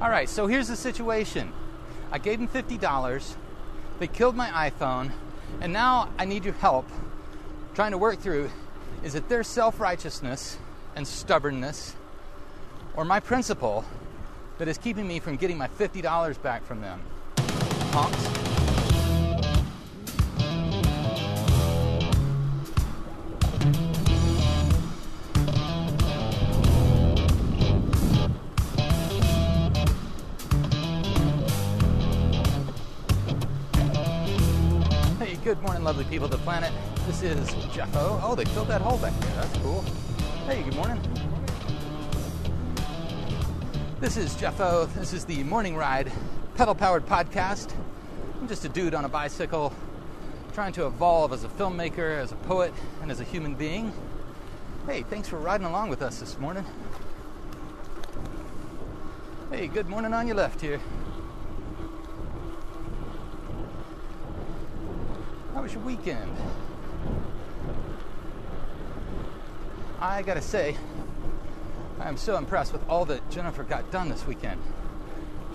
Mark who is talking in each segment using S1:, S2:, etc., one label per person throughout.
S1: All right, so here's the situation. I gave them $50. They killed my iPhone, and now I need your help trying to work through is it their self-righteousness and stubbornness or my principle that is keeping me from getting my $50 back from them? Punks. People of the planet. This is Jeff O. Oh, they filled that hole back there. That's cool. Hey, good morning. This is Jeff O. This is the Morning Ride pedal powered podcast. I'm just a dude on a bicycle trying to evolve as a filmmaker, as a poet, and as a human being. Hey, thanks for riding along with us this morning. Hey, good morning on your left here. How was your weekend? I gotta say, I am so impressed with all that Jennifer got done this weekend.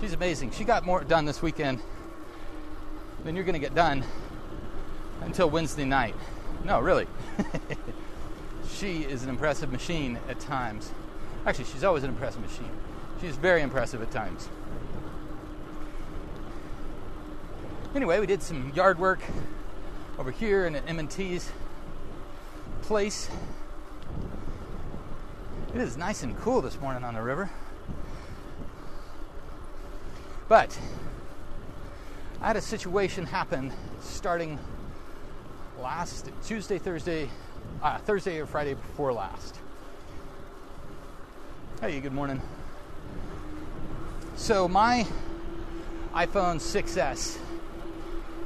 S1: She's amazing. She got more done this weekend than you're gonna get done until Wednesday night. No, really. she is an impressive machine at times. Actually, she's always an impressive machine. She's very impressive at times. Anyway, we did some yard work over here in M&T's place. It is nice and cool this morning on the river. But I had a situation happen starting last Tuesday, Thursday, uh, Thursday or Friday before last. Hey, good morning. So my iPhone 6S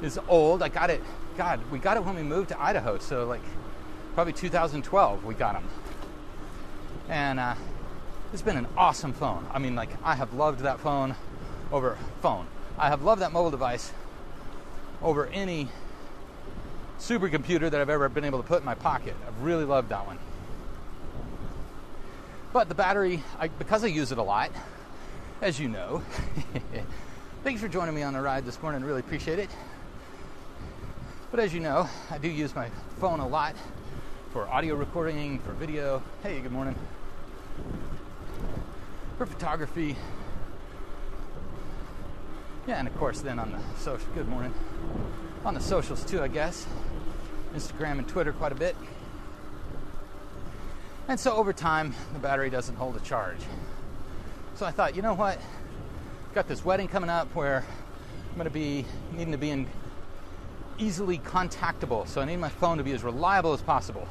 S1: is old. I got it. God, we got it when we moved to Idaho. So like probably 2012 we got them. And uh, it's been an awesome phone. I mean, like I have loved that phone over phone. I have loved that mobile device over any supercomputer that I've ever been able to put in my pocket. I've really loved that one. But the battery, I, because I use it a lot, as you know. Thanks for joining me on the ride this morning. Really appreciate it. But as you know, I do use my phone a lot for audio recording, for video. Hey, good morning. For photography. Yeah, and of course, then on the social, good morning. On the socials too, I guess. Instagram and Twitter quite a bit. And so over time, the battery doesn't hold a charge. So I thought, you know what? Got this wedding coming up where I'm going to be needing to be in easily contactable. So I need my phone to be as reliable as possible.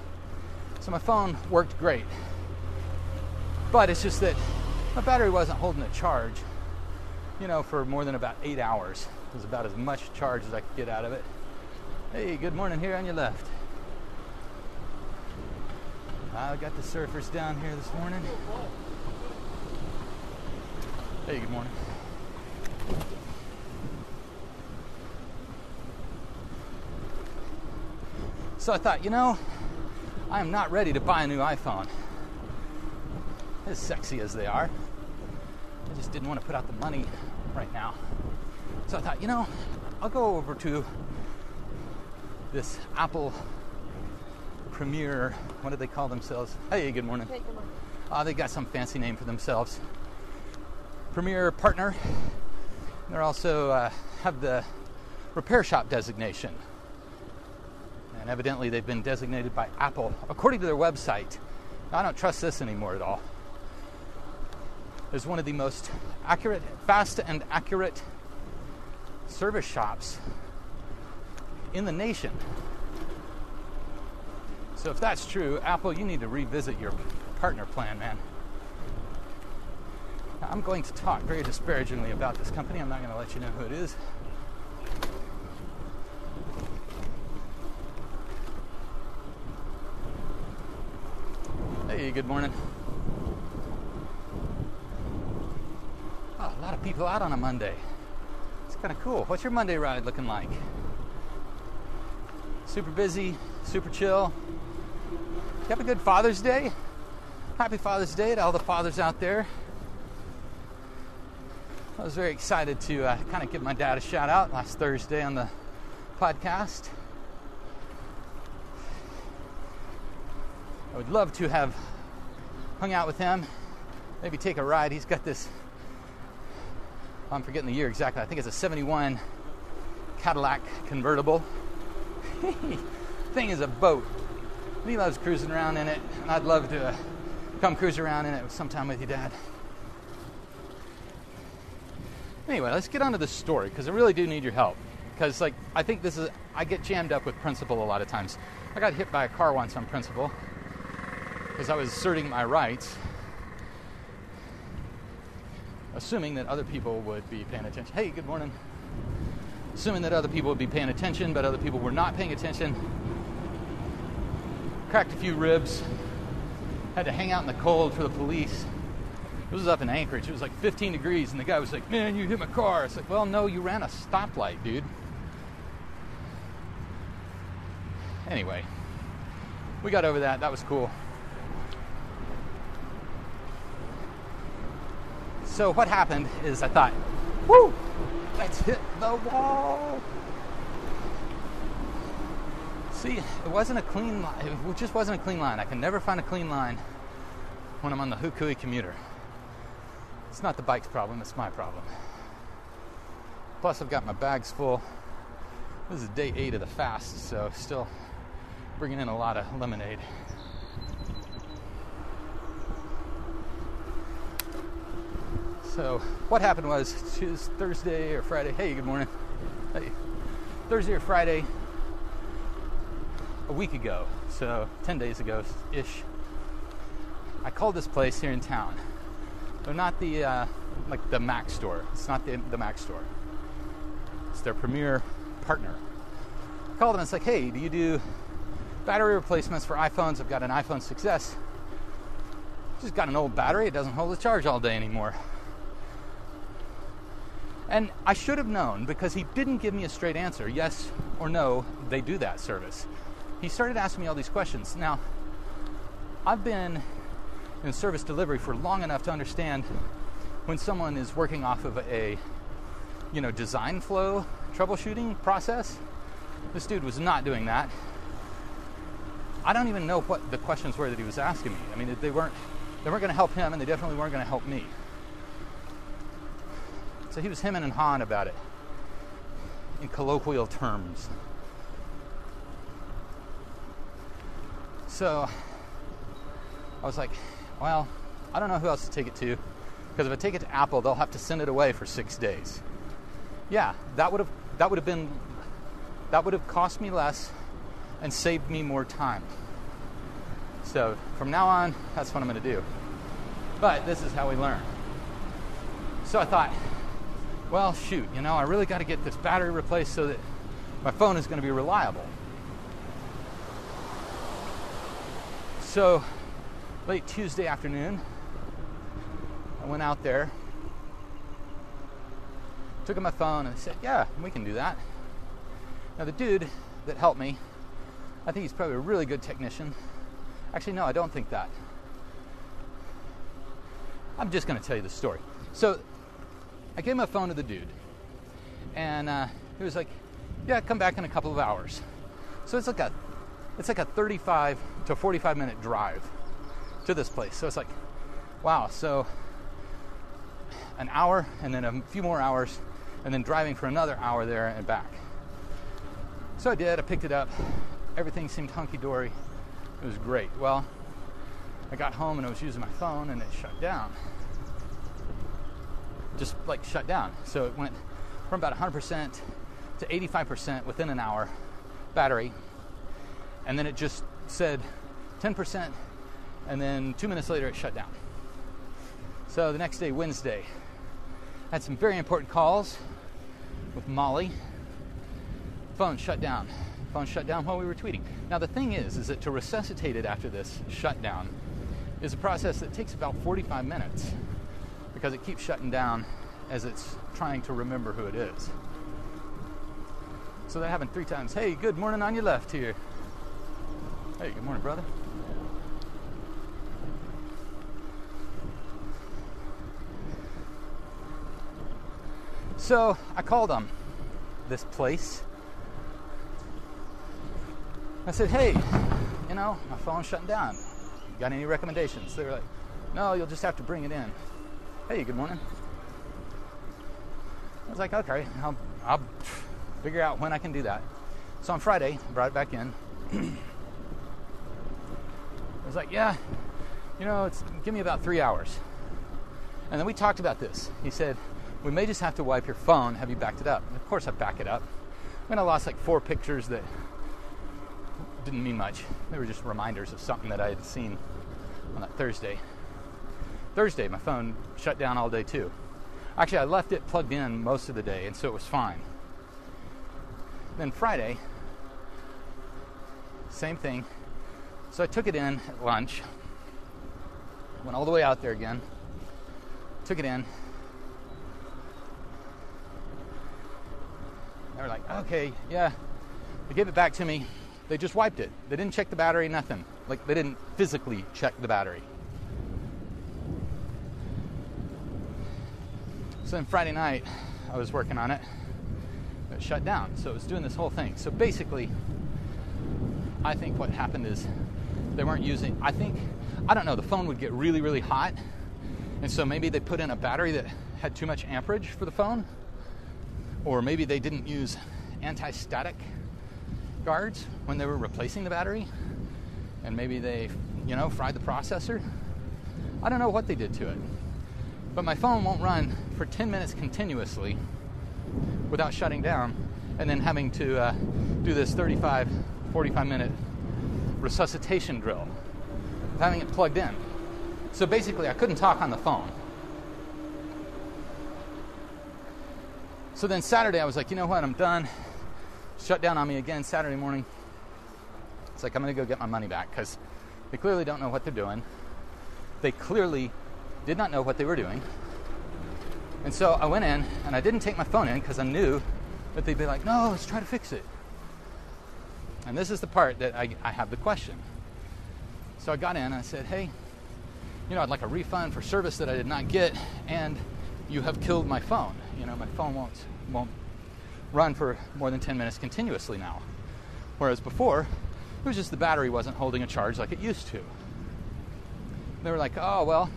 S1: So my phone worked great. But it's just that my battery wasn't holding a charge, you know, for more than about eight hours. It was about as much charge as I could get out of it. Hey, good morning here on your left. I got the surfers down here this morning. Hey, good morning. So I thought, you know, I am not ready to buy a new iPhone. As sexy as they are, I just didn't want to put out the money right now. So I thought, you know, I'll go over to this Apple Premier. What do they call themselves? Hey, good morning.
S2: Hey, good morning.
S1: Uh, they got some fancy name for themselves. Premier partner. They're also uh, have the repair shop designation. Evidently, they've been designated by Apple, according to their website. I don't trust this anymore at all. Is one of the most accurate, fast and accurate service shops in the nation. So if that's true, Apple, you need to revisit your partner plan, man. I'm going to talk very disparagingly about this company. I'm not going to let you know who it is. Hey, good morning. Oh, a lot of people out on a Monday. It's kind of cool. What's your Monday ride looking like? Super busy, super chill. You have a good Father's Day? Happy Father's Day to all the fathers out there. I was very excited to uh, kind of give my dad a shout out last Thursday on the podcast. I would love to have hung out with him, maybe take a ride. He's got this, I'm forgetting the year exactly, I think it's a 71 Cadillac convertible. Thing is a boat. he loves cruising around in it, and I'd love to uh, come cruise around in it sometime with you, Dad. Anyway, let's get on to the story because I really do need your help. Because, like, I think this is, I get jammed up with principle a lot of times. I got hit by a car once on principle because I was asserting my rights, assuming that other people would be paying attention. Hey, good morning. Assuming that other people would be paying attention, but other people were not paying attention. Cracked a few ribs. Had to hang out in the cold for the police. It was up in Anchorage. It was like 15 degrees, and the guy was like, Man, you hit my car. It's like, Well, no, you ran a stoplight, dude. Anyway, we got over that. That was cool. So what happened is I thought, whoo, let's hit the wall. See, it wasn't a clean line. It just wasn't a clean line. I can never find a clean line when I'm on the Hukui commuter. It's not the bike's problem, it's my problem. Plus, I've got my bags full. This is day eight of the fast, so still bringing in a lot of lemonade. So what happened was it was Thursday or Friday. Hey, good morning. Hey, Thursday or Friday, a week ago, so 10 days ago ish. I called this place here in town. They're not the uh, like the Mac store. It's not the, the Mac store. It's their premier partner. I called them and it's like, hey, do you do battery replacements for iPhones? I've got an iPhone 6s. Just got an old battery. It doesn't hold a charge all day anymore. And I should have known because he didn't give me a straight answer yes or no, they do that service. He started asking me all these questions. Now, I've been in service delivery for long enough to understand when someone is working off of a you know design flow troubleshooting process this dude was not doing that i don't even know what the questions were that he was asking me i mean they weren't they weren't going to help him and they definitely weren't going to help me so he was hemming and hawing about it in colloquial terms. So I was like, well, I don't know who else to take it to because if I take it to Apple, they'll have to send it away for six days. Yeah, that would have that would have been that would have cost me less and saved me more time. So from now on, that's what I'm going to do. But this is how we learn. So I thought, well, shoot, you know, I really got to get this battery replaced so that my phone is going to be reliable. So, late Tuesday afternoon, I went out there, took my phone, and said, Yeah, we can do that. Now, the dude that helped me, I think he's probably a really good technician. Actually, no, I don't think that. I'm just going to tell you the story. So, I gave my phone to the dude, and uh, he was like, "Yeah, come back in a couple of hours." So it's like a it's like a 35 to 45 minute drive to this place. So it's like, wow. So an hour, and then a few more hours, and then driving for another hour there and back. So I did. I picked it up. Everything seemed hunky dory. It was great. Well, I got home and I was using my phone, and it shut down just like shut down. So it went from about 100% to 85% within an hour battery. And then it just said 10%, and then two minutes later it shut down. So the next day, Wednesday, I had some very important calls with Molly. Phone shut down. Phone shut down while we were tweeting. Now the thing is, is that to resuscitate it after this shutdown is a process that takes about 45 minutes because it keeps shutting down as it's trying to remember who it is. So that happened three times. Hey, good morning on your left here. Hey, good morning, brother. So I called them, this place. I said, hey, you know, my phone's shutting down. Got any recommendations? They were like, no, you'll just have to bring it in. Hey, good morning. I was like, okay, I'll, I'll figure out when I can do that. So on Friday, I brought it back in. I was like, yeah, you know, it's give me about three hours. And then we talked about this. He said, we may just have to wipe your phone. Have you backed it up? And of course, I back it up. I mean, I lost like four pictures that didn't mean much. They were just reminders of something that I had seen on that Thursday. Thursday, my phone shut down all day too. Actually, I left it plugged in most of the day, and so it was fine. Then Friday, same thing. So I took it in at lunch, went all the way out there again, took it in. They were like, okay, yeah. They gave it back to me. They just wiped it. They didn't check the battery, nothing. Like they didn't physically check the battery. So then Friday night, I was working on it. It shut down. So it was doing this whole thing. So basically, I think what happened is they weren't using, I think, I don't know, the phone would get really, really hot. And so maybe they put in a battery that had too much amperage for the phone. Or maybe they didn't use anti static guards when they were replacing the battery. And maybe they, you know, fried the processor. I don't know what they did to it. But my phone won't run for 10 minutes continuously without shutting down and then having to uh, do this 35, 45 minute resuscitation drill, having it plugged in. So basically, I couldn't talk on the phone. So then Saturday, I was like, you know what, I'm done. Shut down on me again Saturday morning. It's like, I'm going to go get my money back because they clearly don't know what they're doing. They clearly did not know what they were doing. And so I went in and I didn't take my phone in because I knew that they'd be like, no, let's try to fix it. And this is the part that I, I have the question. So I got in and I said, hey, you know, I'd like a refund for service that I did not get, and you have killed my phone. You know, my phone won't won't run for more than 10 minutes continuously now. Whereas before, it was just the battery wasn't holding a charge like it used to. They were like, oh, well,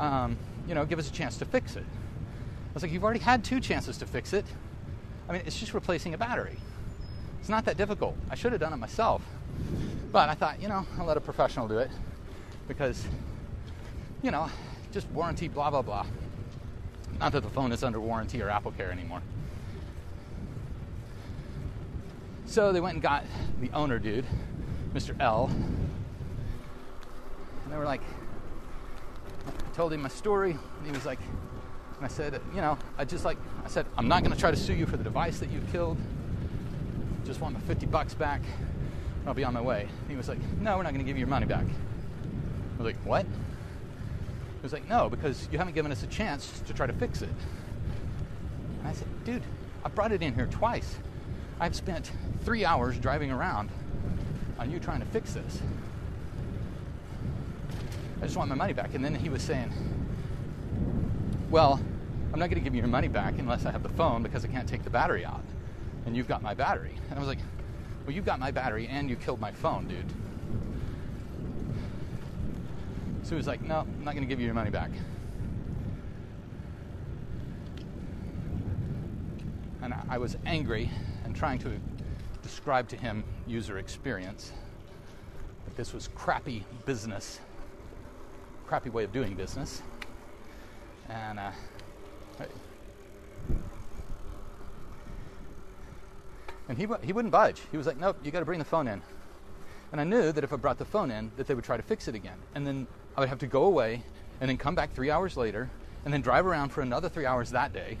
S1: um, you know, give us a chance to fix it. I was like, you've already had two chances to fix it. I mean, it's just replacing a battery. It's not that difficult. I should have done it myself. But I thought, you know, I'll let a professional do it because, you know, just warranty, blah, blah, blah. Not that the phone is under warranty or Apple Care anymore. So they went and got the owner dude, Mr. L. And they were like, told him my story, and he was like, and I said, you know, I just like, I said, I'm not going to try to sue you for the device that you killed. Just want my 50 bucks back. And I'll be on my way. He was like, no, we're not going to give you your money back. I was like, what? He was like, no, because you haven't given us a chance to try to fix it. And I said, dude, I brought it in here twice. I've spent three hours driving around on you trying to fix this. I just want my money back. And then he was saying, well, I'm not going to give you your money back unless I have the phone because I can't take the battery out. And you've got my battery. And I was like, well, you've got my battery and you killed my phone, dude. So he was like, no, I'm not going to give you your money back. And I was angry and trying to describe to him user experience that this was crappy business crappy way of doing business. And uh, and he he wouldn't budge. He was like, "Nope, you got to bring the phone in." And I knew that if I brought the phone in, that they would try to fix it again, and then I would have to go away and then come back three hours later and then drive around for another three hours that day.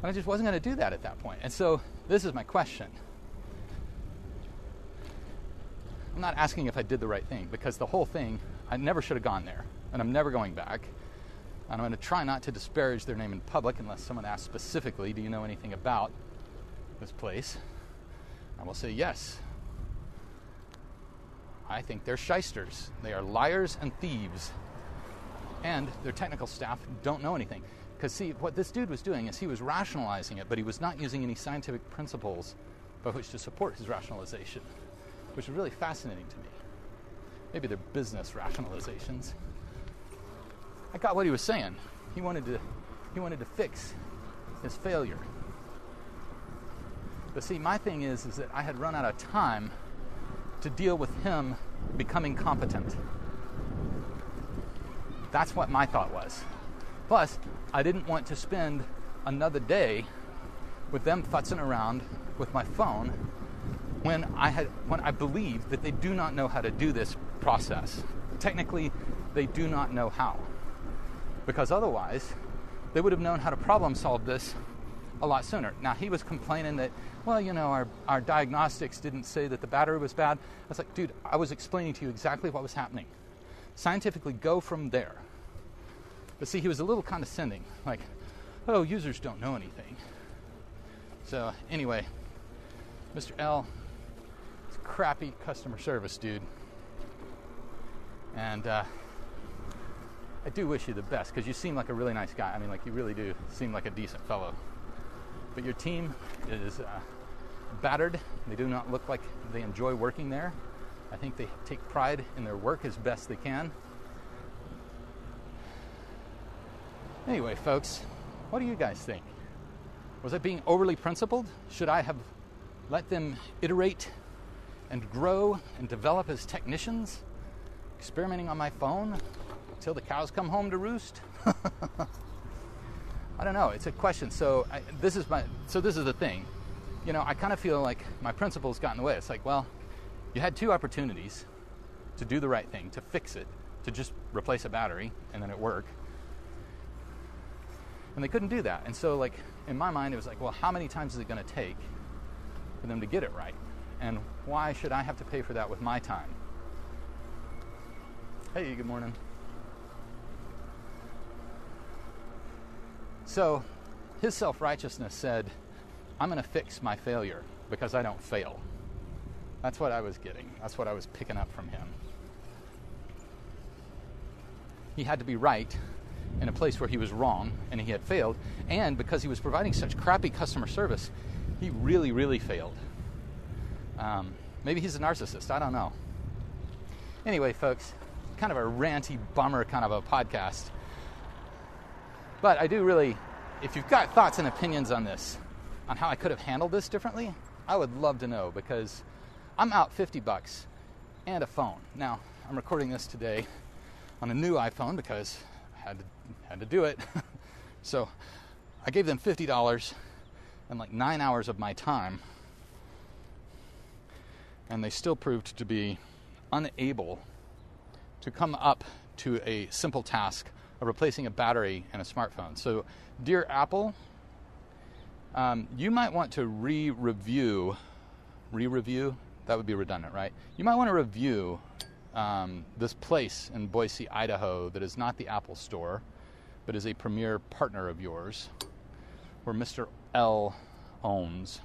S1: And I just wasn't going to do that at that point. And so this is my question. I'm not asking if I did the right thing because the whole thing I never should have gone there, and I'm never going back. And I'm going to try not to disparage their name in public unless someone asks specifically, Do you know anything about this place? I will say yes. I think they're shysters. They are liars and thieves. And their technical staff don't know anything. Because, see, what this dude was doing is he was rationalizing it, but he was not using any scientific principles by which to support his rationalization, which is really fascinating to me. Maybe they're business rationalizations. I got what he was saying. He wanted to, he wanted to fix his failure. But see, my thing is, is that I had run out of time to deal with him becoming competent. That's what my thought was. Plus, I didn't want to spend another day with them futzing around with my phone when I had when I believe that they do not know how to do this process. Technically, they do not know how. Because otherwise, they would have known how to problem solve this a lot sooner. Now, he was complaining that, well, you know, our, our diagnostics didn't say that the battery was bad. I was like, dude, I was explaining to you exactly what was happening. Scientifically, go from there. But see, he was a little condescending, like, oh, users don't know anything. So, anyway, Mr. L, it's crappy customer service, dude. And uh, I do wish you the best because you seem like a really nice guy. I mean, like, you really do seem like a decent fellow. But your team is uh, battered. They do not look like they enjoy working there. I think they take pride in their work as best they can. Anyway, folks, what do you guys think? Was I being overly principled? Should I have let them iterate and grow and develop as technicians, experimenting on my phone until the cows come home to roost? I don't know. It's a question. So I, this is my. So this is the thing. You know, I kind of feel like my principles got in the way. It's like, well, you had two opportunities to do the right thing, to fix it, to just replace a battery, and then it work. And they couldn't do that. And so, like in my mind, it was like, well, how many times is it going to take for them to get it right? And why should I have to pay for that with my time? Hey, good morning. So his self righteousness said, I'm going to fix my failure because I don't fail. That's what I was getting. That's what I was picking up from him. He had to be right in a place where he was wrong and he had failed. And because he was providing such crappy customer service, he really, really failed. Um, maybe he's a narcissist. I don't know. Anyway, folks, kind of a ranty bummer kind of a podcast. But I do really, if you've got thoughts and opinions on this, on how I could have handled this differently, I would love to know because I'm out 50 bucks and a phone. Now, I'm recording this today on a new iPhone because I had to, had to do it. so I gave them $50 and like nine hours of my time, and they still proved to be unable to come up to a simple task of replacing a battery in a smartphone. So, dear Apple, um, you might want to re review, re review, that would be redundant, right? You might want to review um, this place in Boise, Idaho, that is not the Apple store, but is a premier partner of yours, where Mr. L owns.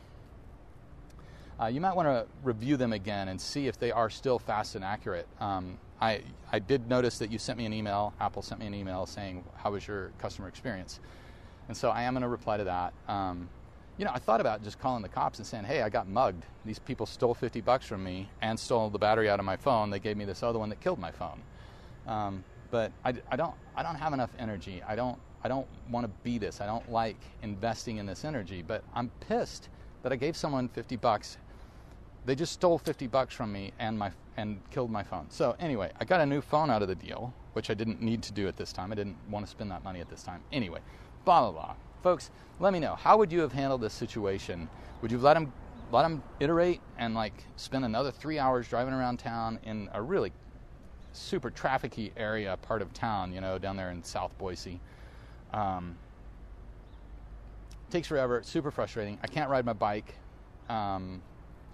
S1: Uh, you might want to review them again and see if they are still fast and accurate. Um, I, I did notice that you sent me an email, Apple sent me an email saying, How was your customer experience? And so I am going to reply to that. Um, you know, I thought about just calling the cops and saying, Hey, I got mugged. These people stole 50 bucks from me and stole the battery out of my phone. They gave me this other one that killed my phone. Um, but I, I, don't, I don't have enough energy. I don't, I don't want to be this. I don't like investing in this energy. But I'm pissed that I gave someone 50 bucks they just stole 50 bucks from me and my and killed my phone. So anyway, I got a new phone out of the deal, which I didn't need to do at this time. I didn't want to spend that money at this time. Anyway, blah blah blah. Folks, let me know. How would you have handled this situation? Would you let him let him iterate and like spend another three hours driving around town in a really super trafficy area part of town, you know, down there in South Boise? Um, takes forever. Super frustrating. I can't ride my bike. Um,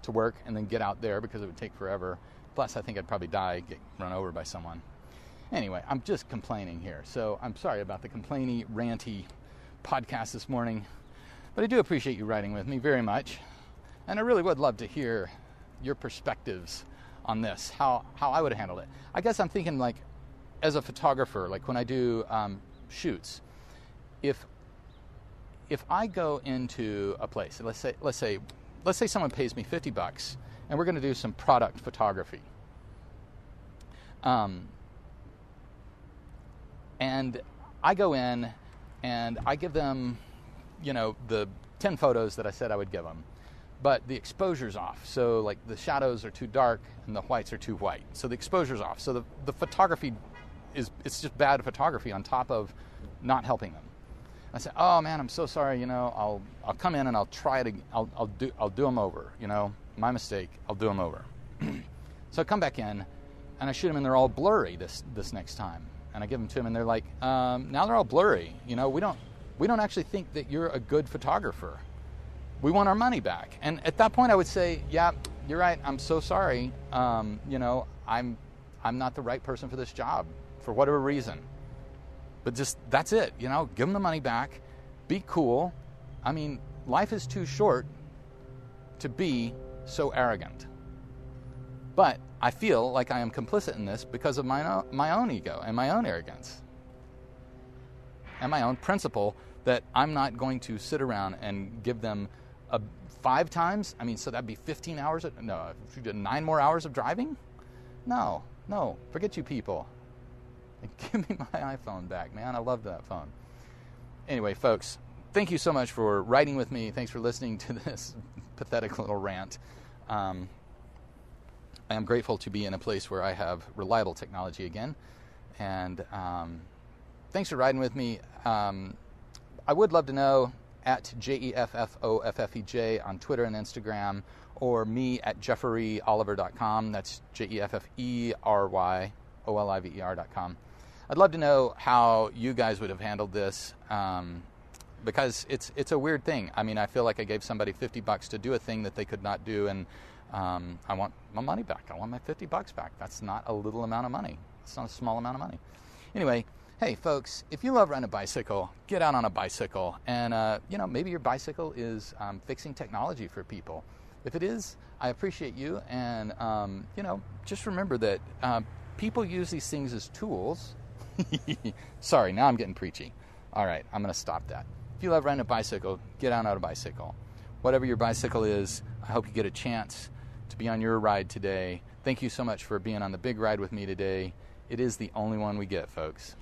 S1: to work and then get out there because it would take forever. Plus, I think I'd probably die, get run over by someone. Anyway, I'm just complaining here. So I'm sorry about the complainy, ranty podcast this morning. But I do appreciate you writing with me very much. And I really would love to hear your perspectives on this, how, how I would have handled it. I guess I'm thinking, like, as a photographer, like when I do um, shoots, if if I go into a place, let's say, let's say, let's say someone pays me 50 bucks and we're going to do some product photography. Um, and I go in and I give them, you know, the 10 photos that I said I would give them. But the exposure's off. So, like, the shadows are too dark and the whites are too white. So, the exposure's off. So, the, the photography is, it's just bad photography on top of not helping them. I said, "Oh man, I'm so sorry. You know, I'll I'll come in and I'll try to I'll I'll do I'll do them over. You know, my mistake. I'll do them over." so I come back in, and I shoot them, and they're all blurry this this next time. And I give them to them, and they're like, um, "Now they're all blurry. You know, we don't we don't actually think that you're a good photographer. We want our money back." And at that point, I would say, "Yeah, you're right. I'm so sorry. Um, you know, I'm I'm not the right person for this job for whatever reason." But just that's it, you know, give them the money back, be cool. I mean, life is too short to be so arrogant. But I feel like I am complicit in this because of my own, my own ego and my own arrogance and my own principle that I'm not going to sit around and give them a, five times. I mean, so that'd be 15 hours. Of, no, nine more hours of driving. No, no, forget you people. Give me my iPhone back, man. I love that phone. Anyway, folks, thank you so much for writing with me. Thanks for listening to this pathetic little rant. Um, I am grateful to be in a place where I have reliable technology again. And um, thanks for riding with me. Um, I would love to know at J E F F O F F E J on Twitter and Instagram, or me at jefferyoliver.com. That's J E I'd love to know how you guys would have handled this um, because it's it's a weird thing. I mean, I feel like I gave somebody 50 bucks to do a thing that they could not do, and um, I want my money back. I want my 50 bucks back. That's not a little amount of money. It's not a small amount of money. Anyway, hey folks, if you love riding a bicycle, get out on a bicycle, and uh, you know maybe your bicycle is um, fixing technology for people. If it is, I appreciate you, and um, you know just remember that uh, people use these things as tools Sorry, now I'm getting preachy. All right, I'm going to stop that. If you love riding a bicycle, get on out a bicycle. Whatever your bicycle is, I hope you get a chance to be on your ride today. Thank you so much for being on the big ride with me today. It is the only one we get, folks.